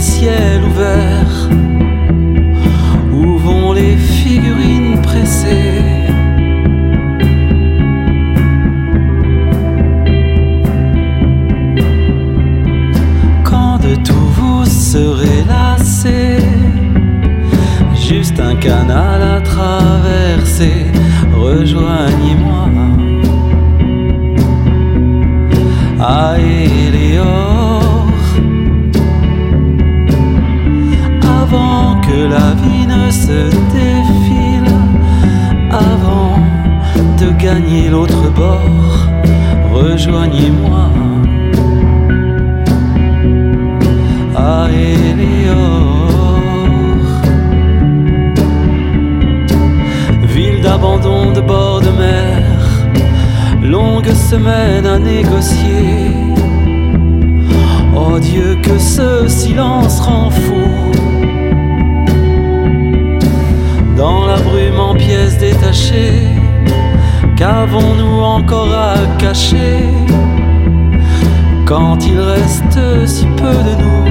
presję quand il reste si peu de nous.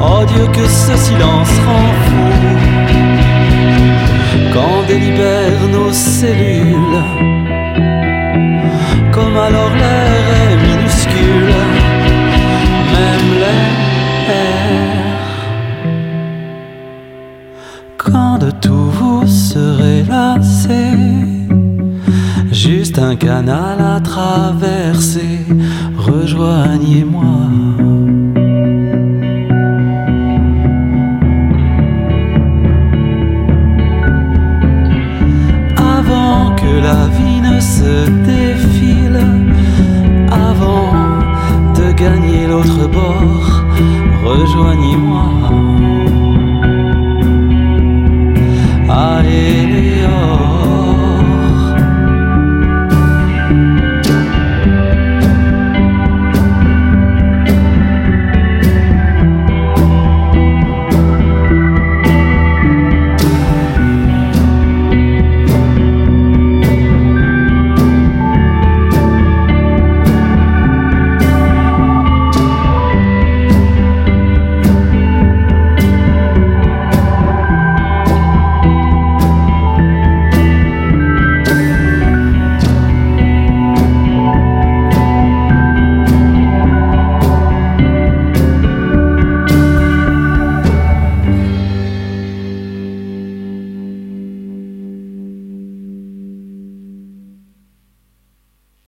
Oh Dieu que ce silence rend fou quand délibèrent nos cellules comme alors. canal à traverser, rejoignez-moi. Avant que la vie ne se défile, avant de gagner l'autre bord, rejoignez-moi.